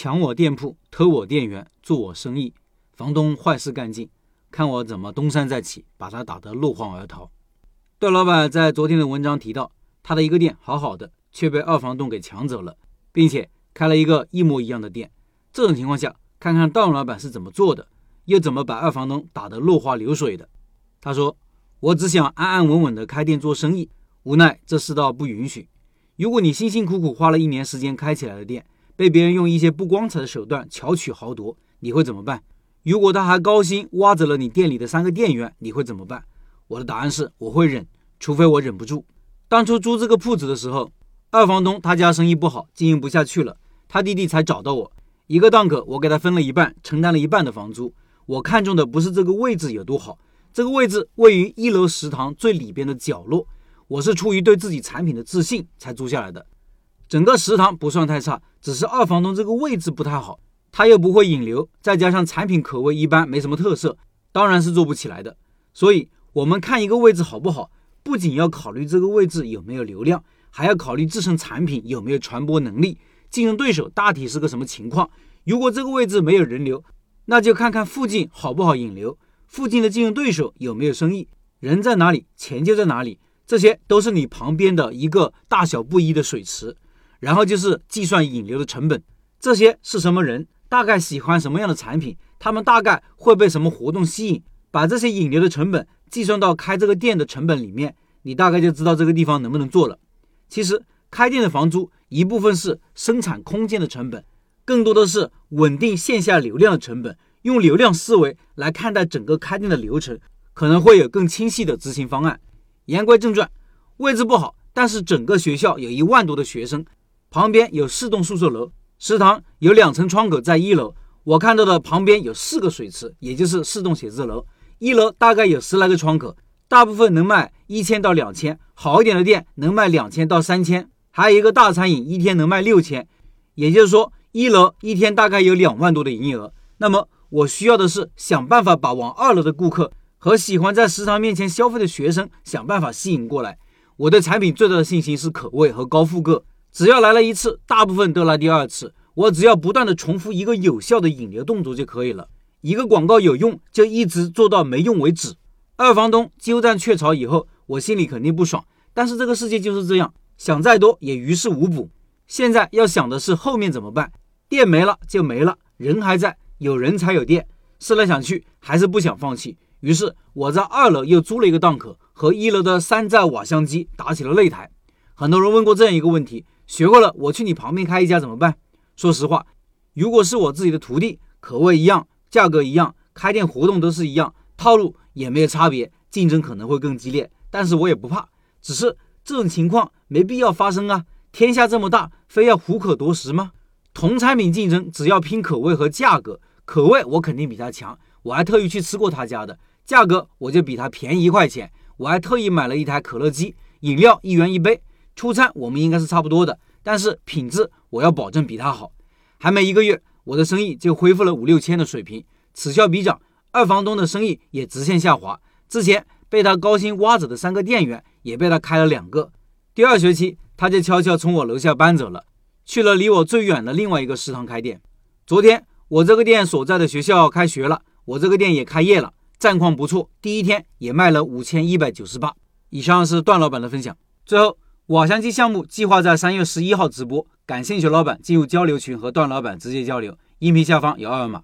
抢我店铺，偷我店员，做我生意，房东坏事干尽，看我怎么东山再起，把他打得落荒而逃。段老板在昨天的文章提到，他的一个店好好的，却被二房东给抢走了，并且开了一个一模一样的店。这种情况下，看看段老板是怎么做的，又怎么把二房东打得落花流水的。他说：“我只想安安稳稳的开店做生意，无奈这世道不允许。如果你辛辛苦苦花了一年时间开起来的店，被别人用一些不光彩的手段巧取豪夺，你会怎么办？如果他还高薪挖走了你店里的三个店员，你会怎么办？我的答案是，我会忍，除非我忍不住。当初租这个铺子的时候，二房东他家生意不好，经营不下去了，他弟弟才找到我，一个档口我给他分了一半，承担了一半的房租。我看中的不是这个位置有多好，这个位置位于一楼食堂最里边的角落，我是出于对自己产品的自信才租下来的。整个食堂不算太差，只是二房东这个位置不太好，他又不会引流，再加上产品口味一般，没什么特色，当然是做不起来的。所以，我们看一个位置好不好，不仅要考虑这个位置有没有流量，还要考虑自身产品有没有传播能力，竞争对手大体是个什么情况。如果这个位置没有人流，那就看看附近好不好引流，附近的竞争对手有没有生意，人在哪里，钱就在哪里，这些都是你旁边的一个大小不一的水池。然后就是计算引流的成本，这些是什么人，大概喜欢什么样的产品，他们大概会被什么活动吸引，把这些引流的成本计算到开这个店的成本里面，你大概就知道这个地方能不能做了。其实开店的房租一部分是生产空间的成本，更多的是稳定线下流量的成本。用流量思维来看待整个开店的流程，可能会有更清晰的执行方案。言归正传，位置不好，但是整个学校有一万多的学生。旁边有四栋宿舍楼，食堂有两层窗口在一楼。我看到的旁边有四个水池，也就是四栋写字楼。一楼大概有十来个窗口，大部分能卖一千到两千，好一点的店能卖两千到三千。还有一个大餐饮，一天能卖六千。也就是说，一楼一天大概有两万多的营业额。那么我需要的是想办法把往二楼的顾客和喜欢在食堂面前消费的学生想办法吸引过来。我对产品最大的信心是口味和高复购。只要来了一次，大部分都来第二次。我只要不断的重复一个有效的引流动作就可以了。一个广告有用，就一直做到没用为止。二房东鸠占鹊巢以后，我心里肯定不爽。但是这个世界就是这样，想再多也于事无补。现在要想的是后面怎么办？店没了就没了，人还在，有人才有店。思来想去，还是不想放弃。于是我在二楼又租了一个档口，和一楼的山寨瓦香鸡打起了擂台。很多人问过这样一个问题。学会了，我去你旁边开一家怎么办？说实话，如果是我自己的徒弟，口味一样，价格一样，开店活动都是一样，套路也没有差别，竞争可能会更激烈。但是我也不怕，只是这种情况没必要发生啊！天下这么大，非要虎口夺食吗？同产品竞争，只要拼口味和价格，口味我肯定比他强，我还特意去吃过他家的，价格我就比他便宜一块钱，我还特意买了一台可乐机，饮料一元一杯。出餐我们应该是差不多的，但是品质我要保证比他好。还没一个月，我的生意就恢复了五六千的水平，此消彼长，二房东的生意也直线下滑。之前被他高薪挖走的三个店员也被他开了两个。第二学期，他就悄悄从我楼下搬走了，去了离我最远的另外一个食堂开店。昨天我这个店所在的学校开学了，我这个店也开业了，战况不错，第一天也卖了五千一百九十八。以上是段老板的分享，最后。瓦香鸡项目计划在三月十一号直播，感兴趣老板进入交流群和段老板直接交流，音频下方有二维码。